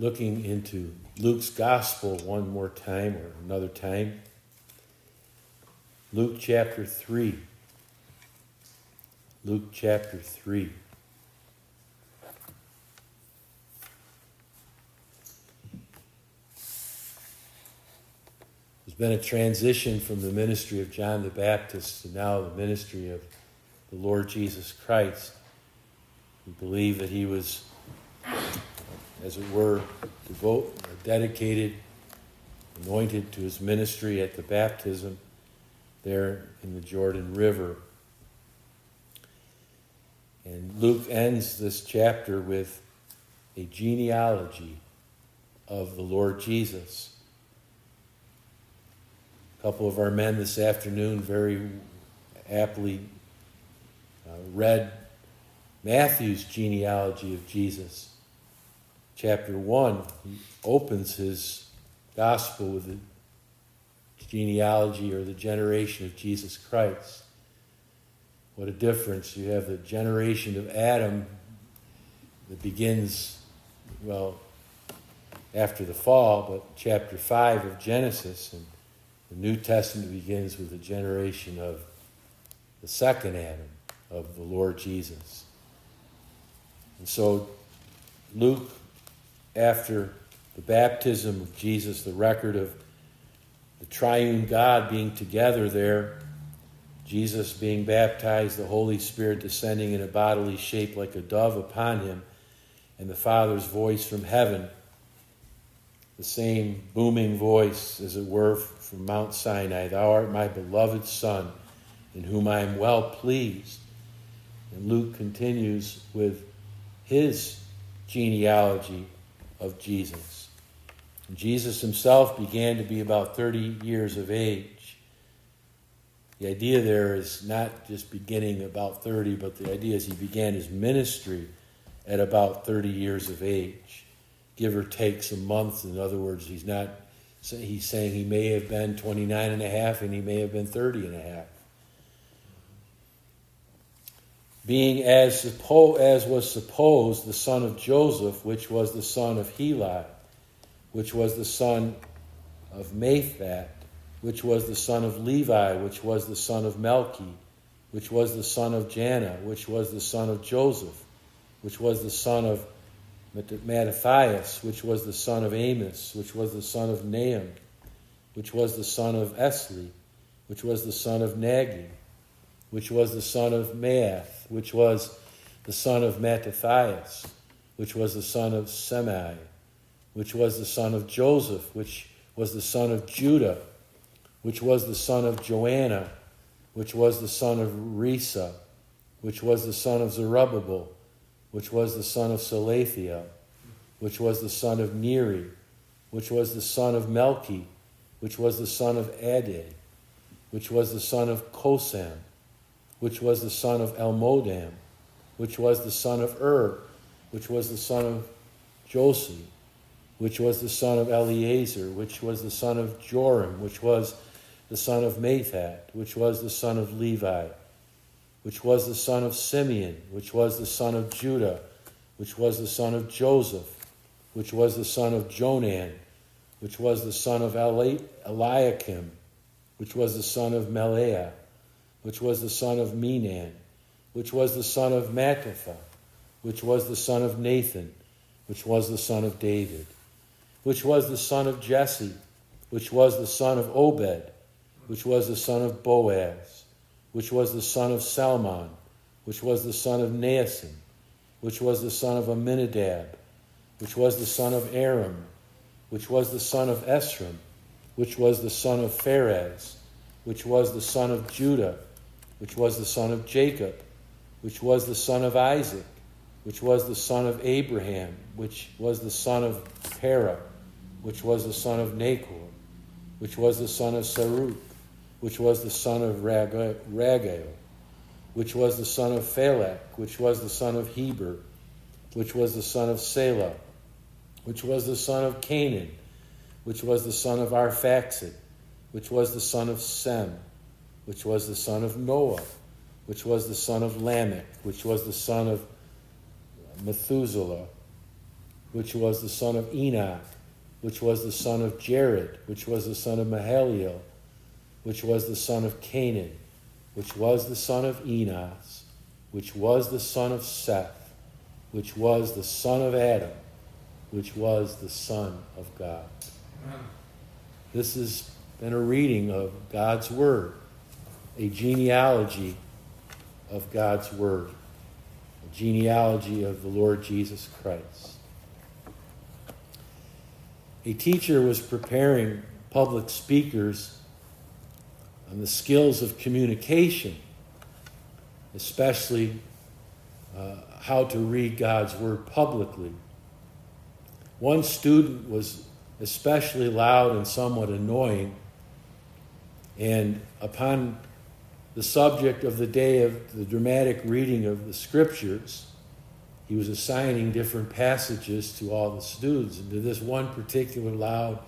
looking into Luke's gospel one more time or another time. Luke chapter 3. Luke chapter 3. There's been a transition from the ministry of John the Baptist to now the ministry of the Lord Jesus Christ. We believe that he was, as it were, devote, dedicated, anointed to his ministry at the baptism there in the Jordan River. And Luke ends this chapter with a genealogy of the Lord Jesus. A couple of our men this afternoon very aptly uh, read Matthew's genealogy of Jesus. Chapter 1, he opens his gospel with the genealogy or the generation of Jesus Christ. What a difference. You have the generation of Adam that begins, well, after the fall, but chapter 5 of Genesis. And the New Testament begins with the generation of the second Adam, of the Lord Jesus. And so Luke, after the baptism of Jesus, the record of the triune God being together there, Jesus being baptized, the Holy Spirit descending in a bodily shape like a dove upon him, and the Father's voice from heaven, the same booming voice, as it were, from Mount Sinai Thou art my beloved Son, in whom I am well pleased. And Luke continues with his genealogy of Jesus. Jesus himself began to be about 30 years of age. The idea there is not just beginning about 30, but the idea is he began his ministry at about 30 years of age, give or take some months. In other words, he's not he's saying he may have been 29 and a half and he may have been 30 and a half being as, as was supposed the son of Joseph, which was the son of Heli, which was the son of Matthat, which was the son of Levi, which was the son of Melchi, which was the son of Janna, which was the son of Joseph, which was the son of Mattathias, which was the son of Amos, which was the son of Nahum, which was the son of Esli, which was the son of Nagge, which was the son of Maath, which was the son of Mattathias, which was the son of Semei, which was the son of Joseph, which was the son of Judah, which was the son of Joanna, which was the son of Rhesa, which was the son of Zerubbabel, which was the son of Salathiel, which was the son of Neri, which was the son of Melchi, which was the son of Addi, which was the son of Cosam, which was the son of Elmodam, which was the son of Ur, which was the son of Jose, which was the son of Eleazar, which was the son of Jorim, which was the son of Matthat, which was the son of Levi, which was the son of Simeon, which was the son of Judah, which was the son of Joseph, which was the son of Jonan, which was the son of Eliakim, which was the son of Melea, which was the son of Menan, which was the son of Mattatha, which was the son of Nathan, which was the son of David, which was the son of Jesse, which was the son of Obed, which was the son of Boaz, which was the son of Salmon, which was the son of Naasson, which was the son of Amminadab, which was the son of Aram, which was the son of Esrom, which was the son of Pharez, which was the son of Judah, which was the son of Jacob, which was the son of Isaac, which was the son of Abraham, which was the son of Terah, which was the son of Nahor, which was the son of Saruch, which was the son of Ragau, which was the son of Phalec, which was the son of Heber, which was the son of Selah, which was the son of Cainan, which was the son of Arphaxad, which was the son of Sem, which was the son of Noah, which was the son of Lamech, which was the son of Methuselah, which was the son of Enoch, which was the son of Jared, which was the son of Mahalalel, which was the son of Cainan, which was the son of Enos, which was the son of Seth, which was the son of Adam, which was the son of God. This has been a reading of God's Word, a genealogy of God's Word, a genealogy of the Lord Jesus Christ. A teacher was preparing public speakers on the skills of communication, especially uh, how to read God's Word publicly. One student was especially loud and somewhat annoying, and upon the subject of the day of the dramatic reading of the scriptures, he was assigning different passages to all the students. And to this one particular loud,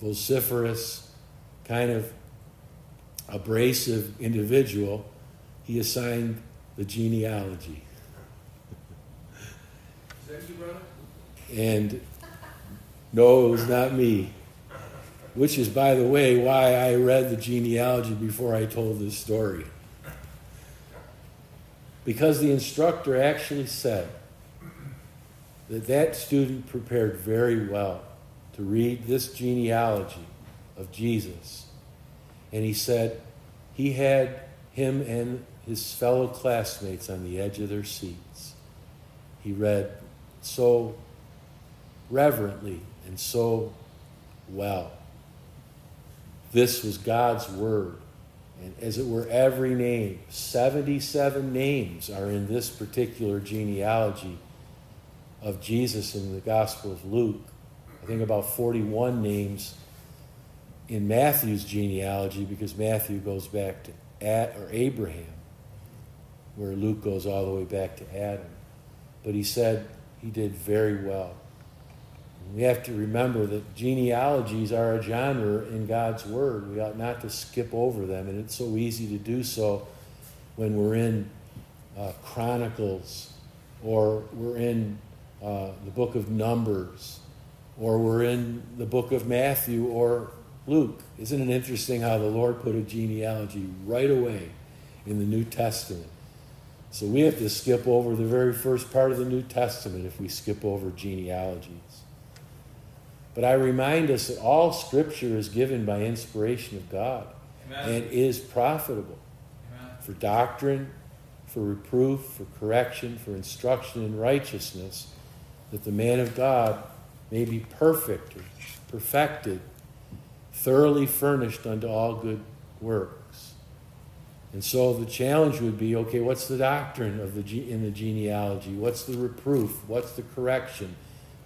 vociferous, kind of abrasive individual, he assigned the genealogy. Is that you, brother? And no, it was not me. Which is, by the way, why I read the genealogy before I told this story. Because the instructor actually said that that student prepared very well to read this genealogy of Jesus. And he said he had him and his fellow classmates on the edge of their seats. He read so reverently and so well. This was God's word. And as it were, every name, 77 names are in this particular genealogy of Jesus in the Gospel of Luke. I think about 41 names in Matthew's genealogy because Matthew goes back to Ad, or Abraham, where Luke goes all the way back to Adam. But he said he did very well. We have to remember that genealogies are a genre in God's Word. We ought not to skip over them, and it's so easy to do so when we're in uh, Chronicles or we're in uh, the book of Numbers or we're in the book of Matthew or Luke. Isn't it interesting how the Lord put a genealogy right away in the New Testament? So we have to skip over the very first part of the New Testament if we skip over genealogies. But I remind us that all Scripture is given by inspiration of God Amen. and is profitable Amen. for doctrine, for reproof, for correction, for instruction in righteousness, that the man of God may be perfect or perfected, thoroughly furnished unto all good works. And so the challenge would be okay, what's the doctrine of the, in the genealogy? What's the reproof? What's the correction?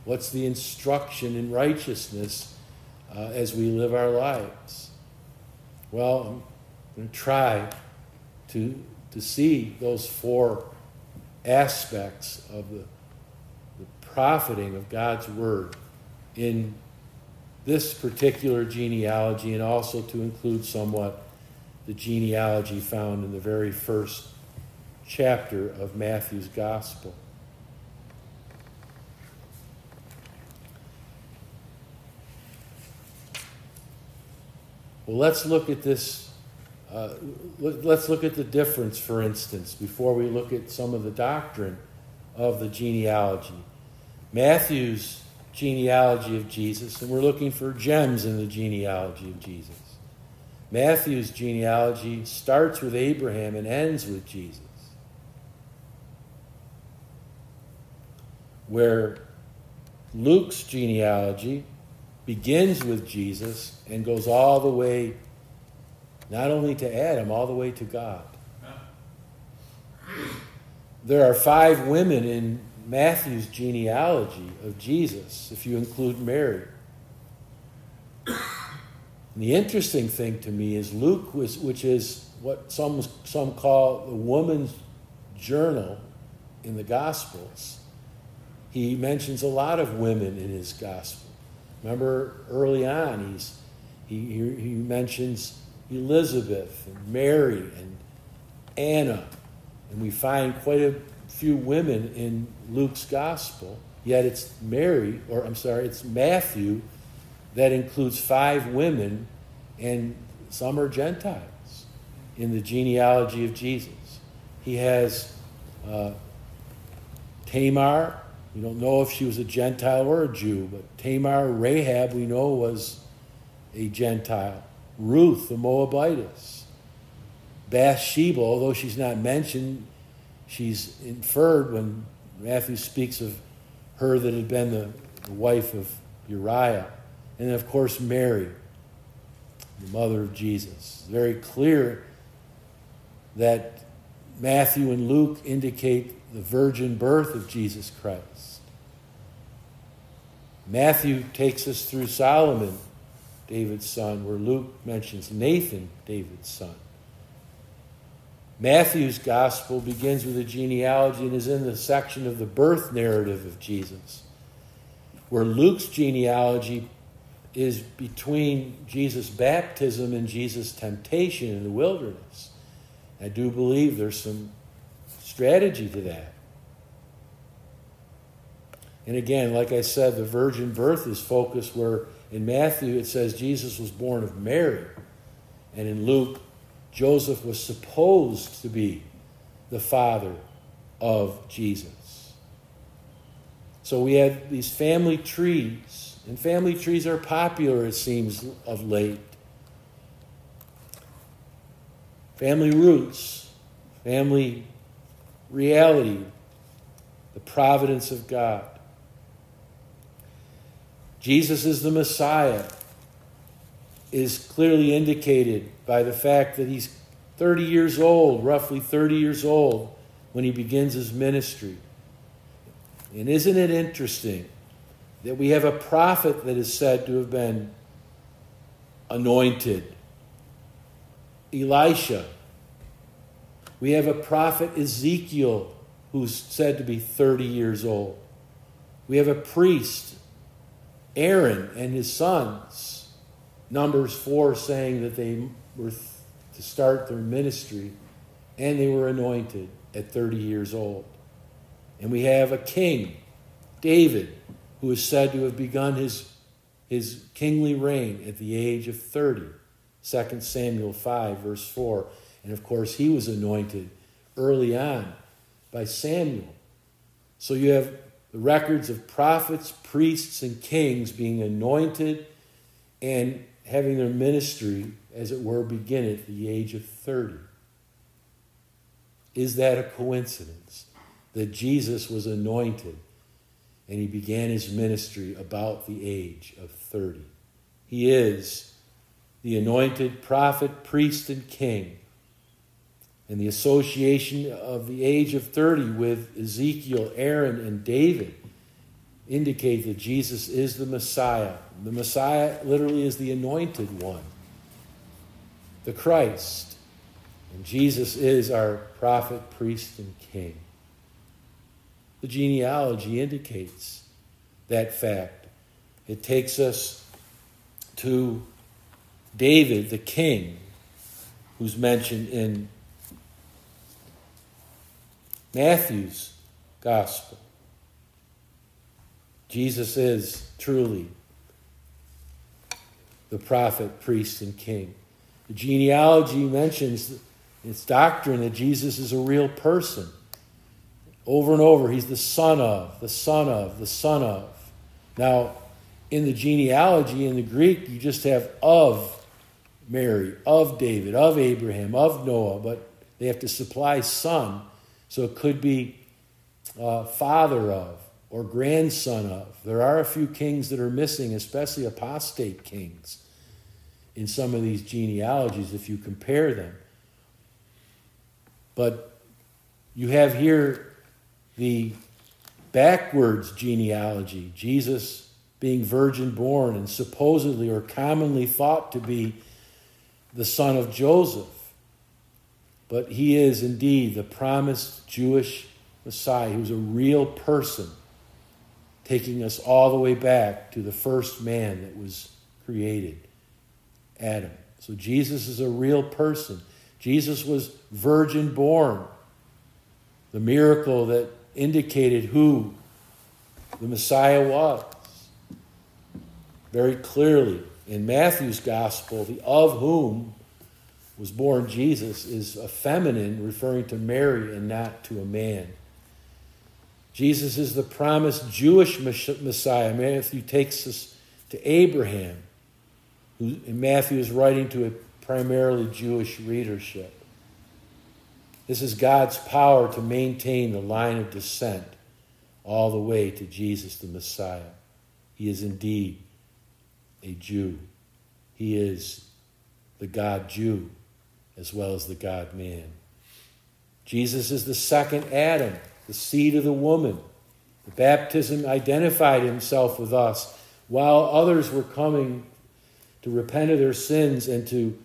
What's the instruction in righteousness uh, as we live our lives? Well, I'm going to try to, to see those four aspects of the, the profiting of God's Word in this particular genealogy and also to include somewhat the genealogy found in the very first chapter of Matthew's Gospel. Well, let's look at this. Uh, let's look at the difference, for instance, before we look at some of the doctrine of the genealogy. Matthew's genealogy of Jesus, and we're looking for gems in the genealogy of Jesus. Matthew's genealogy starts with Abraham and ends with Jesus. Where Luke's genealogy begins with Jesus and goes all the way, not only to Adam, all the way to God. There are five women in Matthew's genealogy of Jesus, if you include Mary. And the interesting thing to me is Luke, was, which is what some, some call the woman's journal in the Gospels, he mentions a lot of women in his Gospel. Remember early on, he's, he, he, he mentions Elizabeth and Mary and Anna. And we find quite a few women in Luke's gospel. Yet it's Mary, or I'm sorry, it's Matthew that includes five women, and some are Gentiles in the genealogy of Jesus. He has uh, Tamar. We don't know if she was a Gentile or a Jew, but Tamar, Rahab, we know was a Gentile. Ruth, the Moabitess. Bathsheba, although she's not mentioned, she's inferred when Matthew speaks of her that had been the, the wife of Uriah. And of course, Mary, the mother of Jesus. Very clear that Matthew and Luke indicate the virgin birth of Jesus Christ. Matthew takes us through Solomon, David's son, where Luke mentions Nathan, David's son. Matthew's gospel begins with a genealogy and is in the section of the birth narrative of Jesus, where Luke's genealogy is between Jesus' baptism and Jesus' temptation in the wilderness. I do believe there's some strategy to that. And again, like I said, the virgin birth is focused where in Matthew it says Jesus was born of Mary, and in Luke, Joseph was supposed to be the father of Jesus. So we have these family trees, and family trees are popular, it seems, of late. Family roots, family reality, the providence of God. Jesus is the Messiah is clearly indicated by the fact that he's 30 years old, roughly 30 years old, when he begins his ministry. And isn't it interesting that we have a prophet that is said to have been anointed? Elisha. We have a prophet Ezekiel who's said to be 30 years old. We have a priest, Aaron, and his sons Numbers 4 saying that they were to start their ministry and they were anointed at 30 years old. And we have a king, David, who is said to have begun his, his kingly reign at the age of 30. 2 Samuel 5, verse 4. And of course, he was anointed early on by Samuel. So you have the records of prophets, priests, and kings being anointed and having their ministry, as it were, begin at the age of 30. Is that a coincidence that Jesus was anointed and he began his ministry about the age of 30? He is the anointed prophet, priest, and king. And the association of the age of 30 with Ezekiel, Aaron, and David indicate that Jesus is the Messiah. The Messiah literally is the anointed one, the Christ. And Jesus is our prophet, priest, and king. The genealogy indicates that fact. It takes us to David, the king, who's mentioned in Matthew's gospel. Jesus is truly the prophet, priest, and king. The genealogy mentions its doctrine that Jesus is a real person. Over and over, he's the son of, the son of, the son of. Now, in the genealogy in the Greek, you just have of Mary, of David, of Abraham, of Noah, but they have to supply son. So it could be uh, father of, or grandson of. There are a few kings that are missing, especially apostate kings, in some of these genealogies if you compare them. But you have here the backwards genealogy Jesus being virgin born and supposedly or commonly thought to be the son of Joseph. But he is indeed the promised Jewish Messiah who's a real person taking us all the way back to the first man that was created, Adam. So Jesus is a real person. Jesus was virgin born. The miracle that indicated who the Messiah was. Very clearly, in Matthew's gospel, the of whom was born Jesus is a feminine referring to Mary and not to a man. Jesus is the promised Jewish Messiah. Matthew takes us to Abraham, who Matthew is writing to a primarily Jewish readership. This is God's power to maintain the line of descent all the way to Jesus the Messiah. He is indeed a Jew. He is the God Jew as well as the God man. Jesus is the second Adam, the seed of the woman. The baptism identified himself with us while others were coming to repent of their sins and to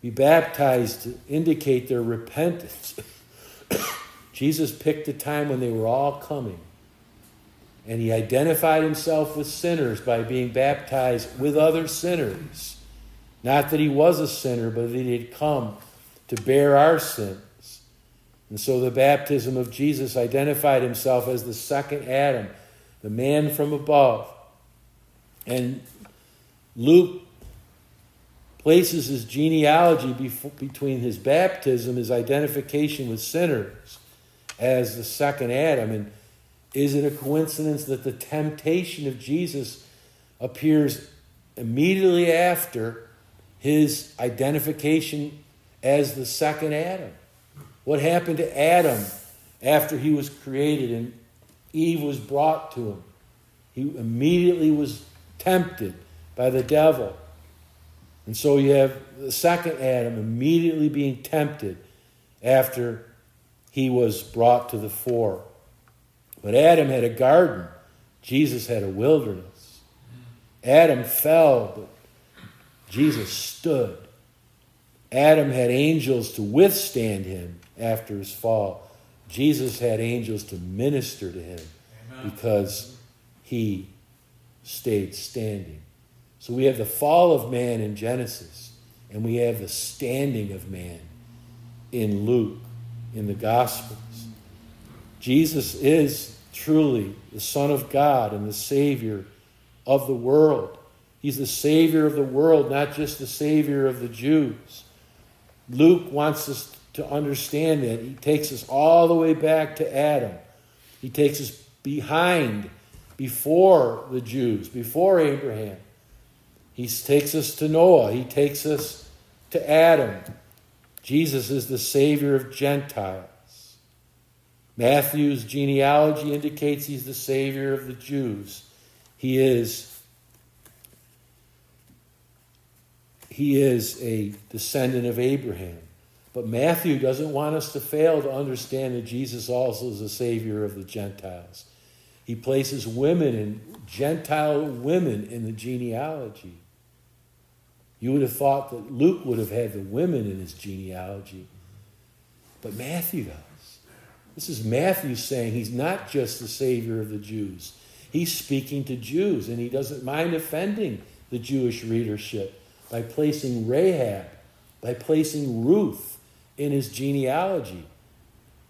be baptized to indicate their repentance. Jesus picked a time when they were all coming. And he identified himself with sinners by being baptized with other sinners. Not that he was a sinner, but that he had come to bear our sins. And so the baptism of Jesus identified himself as the second Adam, the man from above. And Luke places his genealogy between his baptism, his identification with sinners, as the second Adam. And is it a coincidence that the temptation of Jesus appears immediately after his identification as the second Adam? What happened to Adam after he was created and Eve was brought to him? He immediately was tempted by the devil. And so you have the second Adam immediately being tempted after he was brought to the fore. But Adam had a garden, Jesus had a wilderness. Adam fell, but Jesus stood. Adam had angels to withstand him after his fall. Jesus had angels to minister to him Amen. because he stayed standing. So we have the fall of man in Genesis, and we have the standing of man in Luke, in the Gospels. Jesus is truly the Son of God and the Savior of the world. He's the Savior of the world, not just the Savior of the Jews. Luke wants us to understand that. He takes us all the way back to Adam. He takes us behind, before the Jews, before Abraham. He takes us to Noah. He takes us to Adam. Jesus is the Savior of Gentiles. Matthew's genealogy indicates he's the Savior of the Jews. He is. He is a descendant of Abraham. But Matthew doesn't want us to fail to understand that Jesus also is the Savior of the Gentiles. He places women and Gentile women in the genealogy. You would have thought that Luke would have had the women in his genealogy, but Matthew does. This is Matthew saying he's not just the Savior of the Jews. He's speaking to Jews, and he doesn't mind offending the Jewish readership by placing Rahab, by placing Ruth in his genealogy.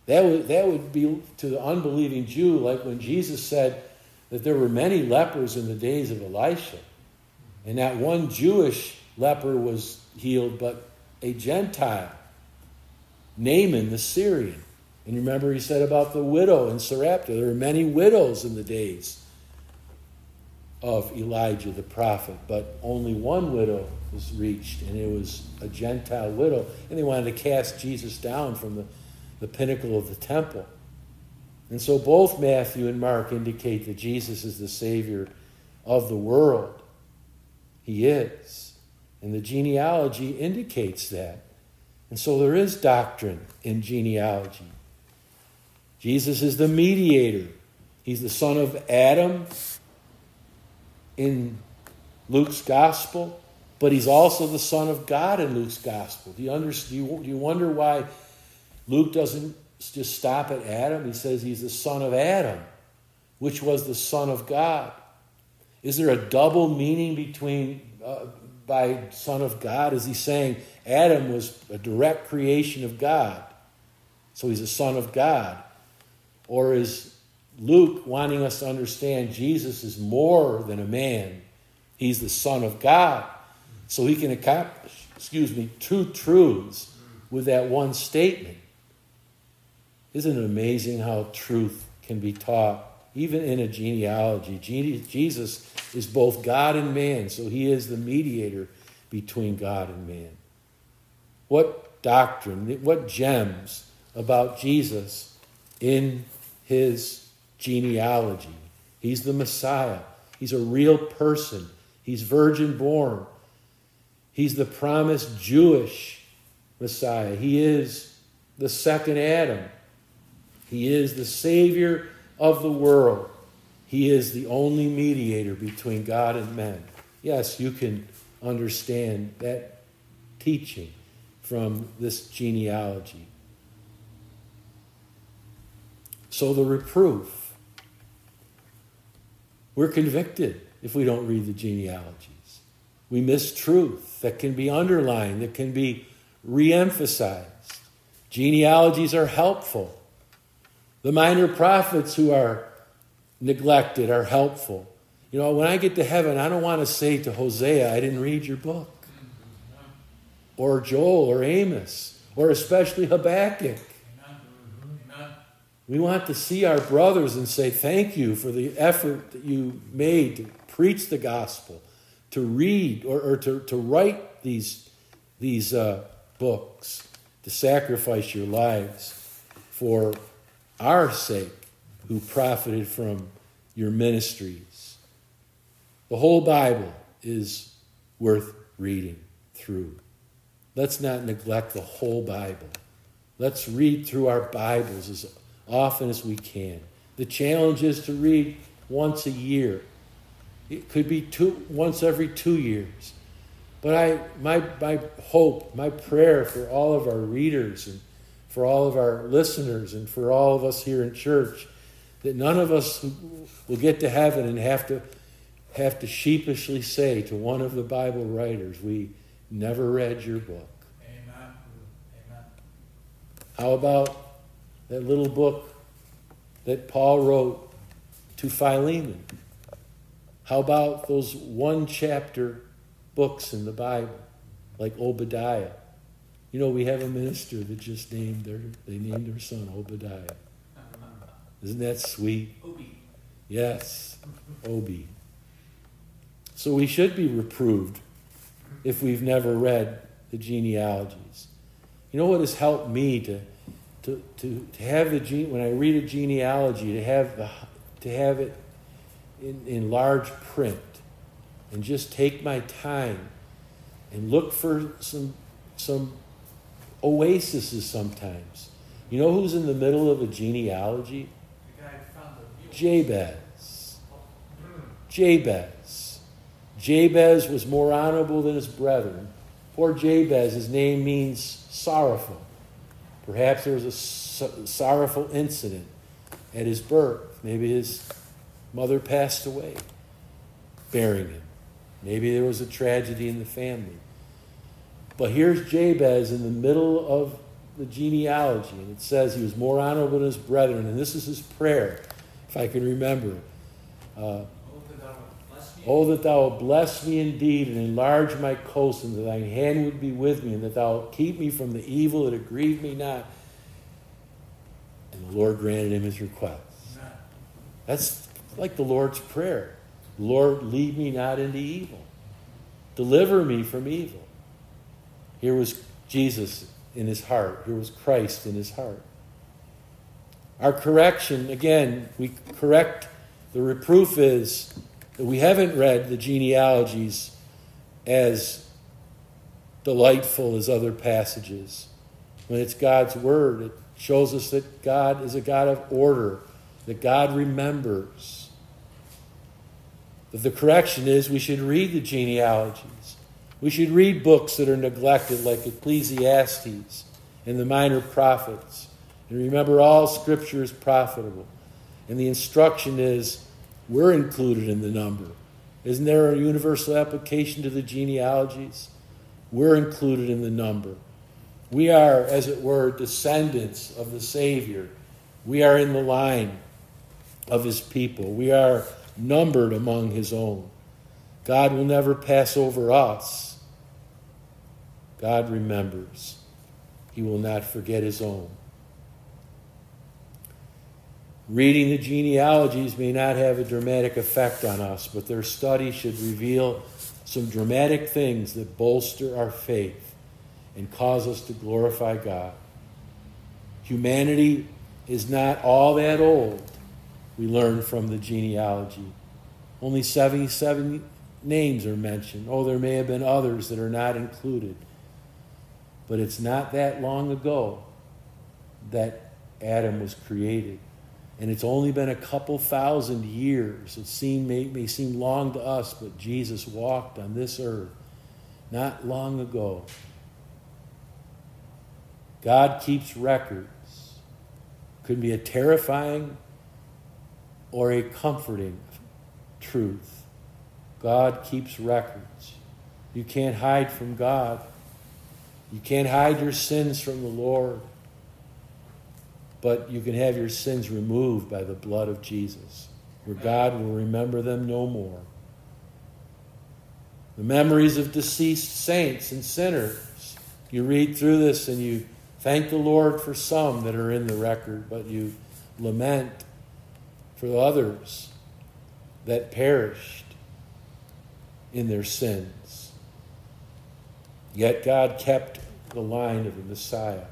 That would, that would be to the unbelieving Jew like when Jesus said that there were many lepers in the days of Elisha, and that one Jewish leper was healed, but a Gentile, Naaman the Syrian. And remember, he said about the widow in Sarepta there were many widows in the days of Elijah the prophet, but only one widow was reached, and it was a Gentile widow. And they wanted to cast Jesus down from the, the pinnacle of the temple. And so both Matthew and Mark indicate that Jesus is the Savior of the world. He is. And the genealogy indicates that. And so there is doctrine in genealogy. Jesus is the mediator. He's the son of Adam in Luke's gospel, but he's also the son of God in Luke's gospel. Do you, under, do you, do you wonder why Luke doesn't just stop at Adam? He says he's the son of Adam, which was the son of God. Is there a double meaning between uh, by son of God? Is he saying Adam was a direct creation of God, so he's a son of God? Or is Luke wanting us to understand Jesus is more than a man. He's the Son of God. So he can accomplish, excuse me, two truths with that one statement. Isn't it amazing how truth can be taught, even in a genealogy? Jesus is both God and man, so he is the mediator between God and man. What doctrine, what gems about Jesus in his genealogy? He's the Messiah, he's a real person, he's virgin born, he's the promised Jewish Messiah, he is the second Adam, he is the Savior of the world. He is the only mediator between God and men. Yes, you can understand that teaching from this genealogy. So, the reproof. We're convicted if we don't read the genealogies. We miss truth that can be underlined, that can be re emphasized. Genealogies are helpful. The minor prophets who are neglected are helpful. You know, when I get to heaven, I don't want to say to Hosea, I didn't read your book. Or Joel or Amos, or especially Habakkuk. We want to see our brothers and say, Thank you for the effort that you made to preach the gospel, to read or, or to, to write these, these uh, books, to sacrifice your lives for our sake who profited from your ministries. The whole Bible is worth reading through. Let's not neglect the whole Bible. Let's read through our Bibles as often as we can. The challenge is to read once a year. It could be two, once every two years. But I, my, my hope, my prayer for all of our readers and for all of our listeners and for all of us here in church that none of us will get to heaven and have to have to sheepishly say to one of the Bible writers, "We never read your book." Amen. Amen. How about that little book that Paul wrote to Philemon? How about those one chapter books in the Bible, like Obadiah? You know, we have a minister that just named their they named their son Obadiah. Isn't that sweet? Obi. Yes, Obi. So we should be reproved if we've never read the genealogies. You know what has helped me to to, to, to have the gene when I read a genealogy to have the to have it in, in large print and just take my time and look for some some oases sometimes. You know who's in the middle of a genealogy? Jabez. Jabez. Jabez was more honorable than his brethren. Poor Jabez, his name means sorrowful. Perhaps there was a sorrowful incident at his birth. Maybe his mother passed away, bearing him. Maybe there was a tragedy in the family. But here's Jabez in the middle of the genealogy, and it says he was more honorable than his brethren, and this is his prayer, if I can remember. Uh, Oh, that thou wilt bless me indeed and enlarge my coast, and that thine hand would be with me, and that thou keep me from the evil that had grieved me not. And the Lord granted him his request. That's like the Lord's prayer Lord, lead me not into evil, deliver me from evil. Here was Jesus in his heart. Here was Christ in his heart. Our correction, again, we correct, the reproof is that we haven't read the genealogies as delightful as other passages. When it's God's Word, it shows us that God is a God of order, that God remembers. But the correction is we should read the genealogies. We should read books that are neglected, like Ecclesiastes and the Minor Prophets. And remember, all Scripture is profitable. And the instruction is we're included in the number. Isn't there a universal application to the genealogies? We're included in the number. We are, as it were, descendants of the Savior. We are in the line. of his people. We are numbered among his own. God will never pass over us. God remembers. He will not forget his own. Reading the genealogies may not have a dramatic effect on us, but their study should reveal some dramatic things that bolster our faith and cause us to glorify God. Humanity is not all that old, we learn from the genealogy. Only 77 names are mentioned. Oh, there may have been others that are not included. But it's not that long ago that Adam was created. And it's only been a couple thousand years. It seem, may, may seem long to us, but Jesus walked on this earth not long ago. God keeps records. Could be a terrifying or a comforting truth. God keeps records. You can't hide from God. You can't hide your sins from the Lord but you can have your sins removed by the blood of Jesus, where God will remember them no more. The memories of deceased saints and sinners. You read through this and you thank the Lord for some that are in the record, but you lament for others that perished in their sins. Yet God kept the line of the Messiah.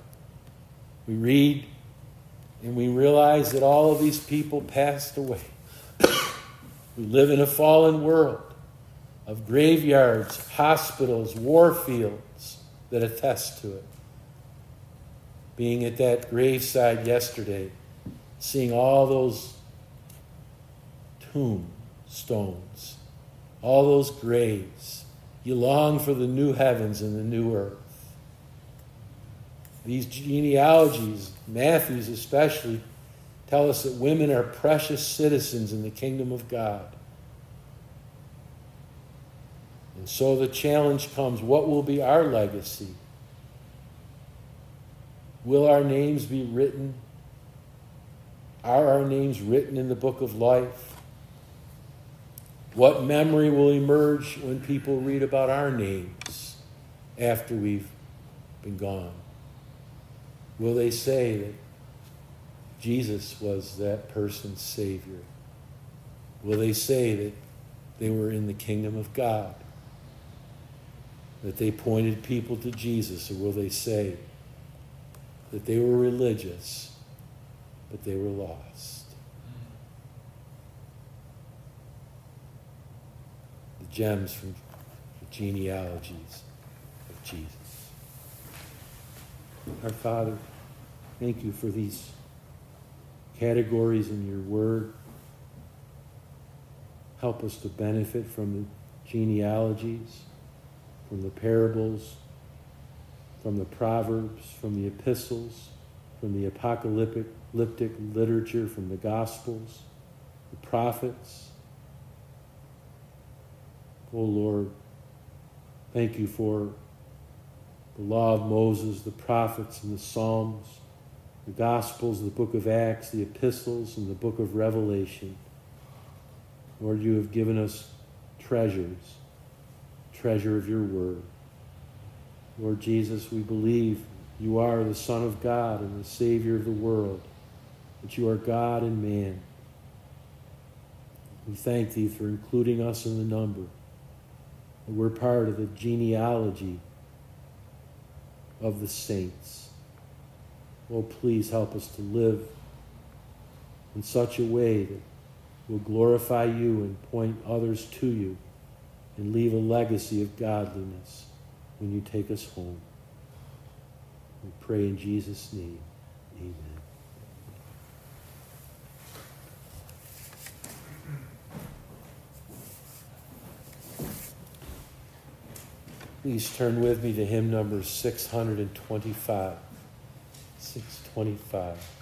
We read and we realize that all of these people passed away. we live in a fallen world of graveyards, hospitals, war fields that attest to it. Being at that graveside yesterday, seeing all those tombstones, all those graves, you long for the new heavens and the new earth. These genealogies, Matthew's especially, tell us that women are precious citizens in the kingdom of God. And so the challenge comes what will be our legacy? Will our names be written? Are our names written in the book of life? What memory will emerge when people read about our names after we've been gone? Will they say that Jesus was that person's Savior? Will they say that they were in the kingdom of God? That they pointed people to Jesus? Or will they say that they were religious, but they were lost? The gems from the genealogies of Jesus. Our Father, thank you for these categories in your word. Help us to benefit from the genealogies, from the parables, from the proverbs, from the epistles, from the apocalyptic literature, from the gospels, the prophets. Oh Lord, thank you for the law of Moses, the prophets, and the Psalms, the Gospels, the book of Acts, the epistles, and the book of Revelation. Lord, you have given us treasures, treasure of your word. Lord Jesus, we believe you are the Son of God and the Savior of the world, that you are God and man. We thank thee for including us in the number, we're part of the genealogy of the saints. Oh, please help us to live in such a way that will glorify you and point others to you and leave a legacy of godliness when you take us home. We pray in Jesus' name. Amen. Please turn with me to hymn number 625. 625.